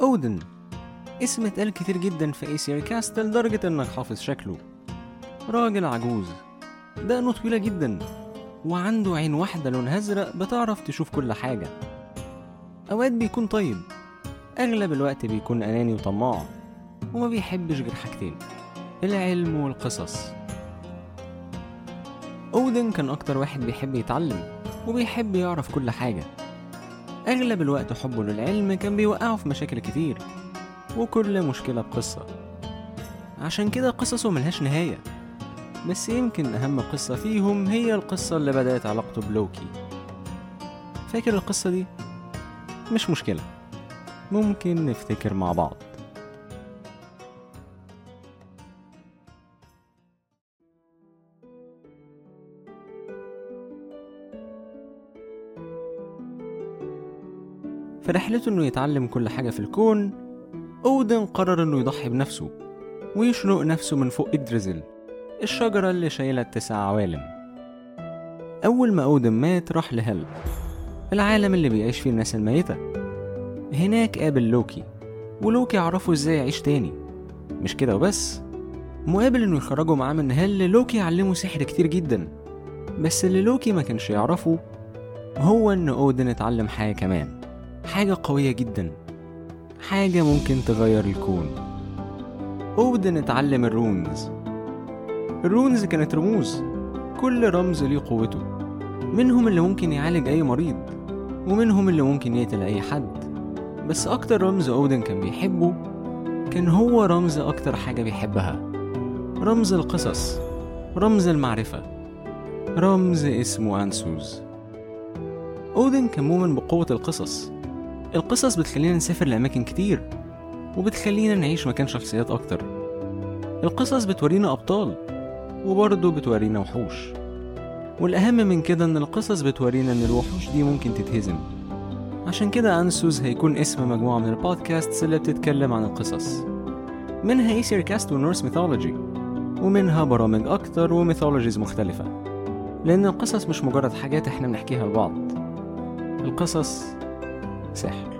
أودن. اسم اتقال كتير جدا في ايسير كاست لدرجة إنك حافظ شكله. راجل عجوز. دقنه طويلة جدا. وعنده عين واحدة لونها أزرق بتعرف تشوف كل حاجة. أوقات بيكون طيب. أغلب الوقت بيكون أناني وطماع. وما بيحبش غير حاجتين. العلم والقصص. أودن كان أكتر واحد بيحب يتعلم. وبيحب يعرف كل حاجة. أغلب الوقت حبه للعلم كان بيوقعه في مشاكل كتير وكل مشكلة بقصة عشان كده قصصه ملهاش نهاية بس يمكن أهم قصة فيهم هي القصة اللي بدأت علاقته بلوكي. فاكر القصة دي؟ مش مشكلة ممكن نفتكر مع بعض. في رحلته إنه يتعلم كل حاجة في الكون أودن قرر إنه يضحي بنفسه ويشنق نفسه من فوق إدريزل الشجرة اللي شايلة التسع عوالم. أول ما أودن مات راح لهل العالم اللي بيعيش فيه الناس الميتة. هناك قابل لوكي ولوكي عرفه إزاي يعيش تاني. مش كده وبس؟ مقابل إنه يخرجوا معاه من هل لوكي علمه سحر كتير جدا. بس اللي لوكي ما كانش يعرفه هو ان أودن اتعلم حاجة كمان. حاجة قوية جدا. حاجة ممكن تغير الكون. اودن اتعلم الرونز. الرونز كانت رموز. كل رمز ليه قوته. منهم اللي ممكن يعالج أي مريض ومنهم اللي ممكن يقتل أي حد. بس أكتر رمز أودن كان بيحبه كان هو رمز أكتر حاجة بيحبها. رمز القصص. رمز المعرفة. رمز اسمه أنسوز. أودن كان مؤمن بقوة القصص. القصص بتخلينا نسافر لأماكن كتير وبتخلينا نعيش مكان شخصيات أكتر. القصص بتورينا أبطال وبرضه بتورينا وحوش. والأهم من كده إن القصص بتورينا إن الوحوش دي ممكن تتهزم. عشان كده أنسوز هيكون اسم مجموعة من البودكاستس اللي بتتكلم عن القصص. منها Aesir Cast و Norse Mythology ومنها برامج أكتر و mythologies مختلفة. لأن القصص مش مجرد حاجات إحنا بنحكيها لبعض. القصص سحر